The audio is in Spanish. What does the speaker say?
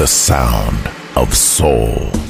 The sound of soul.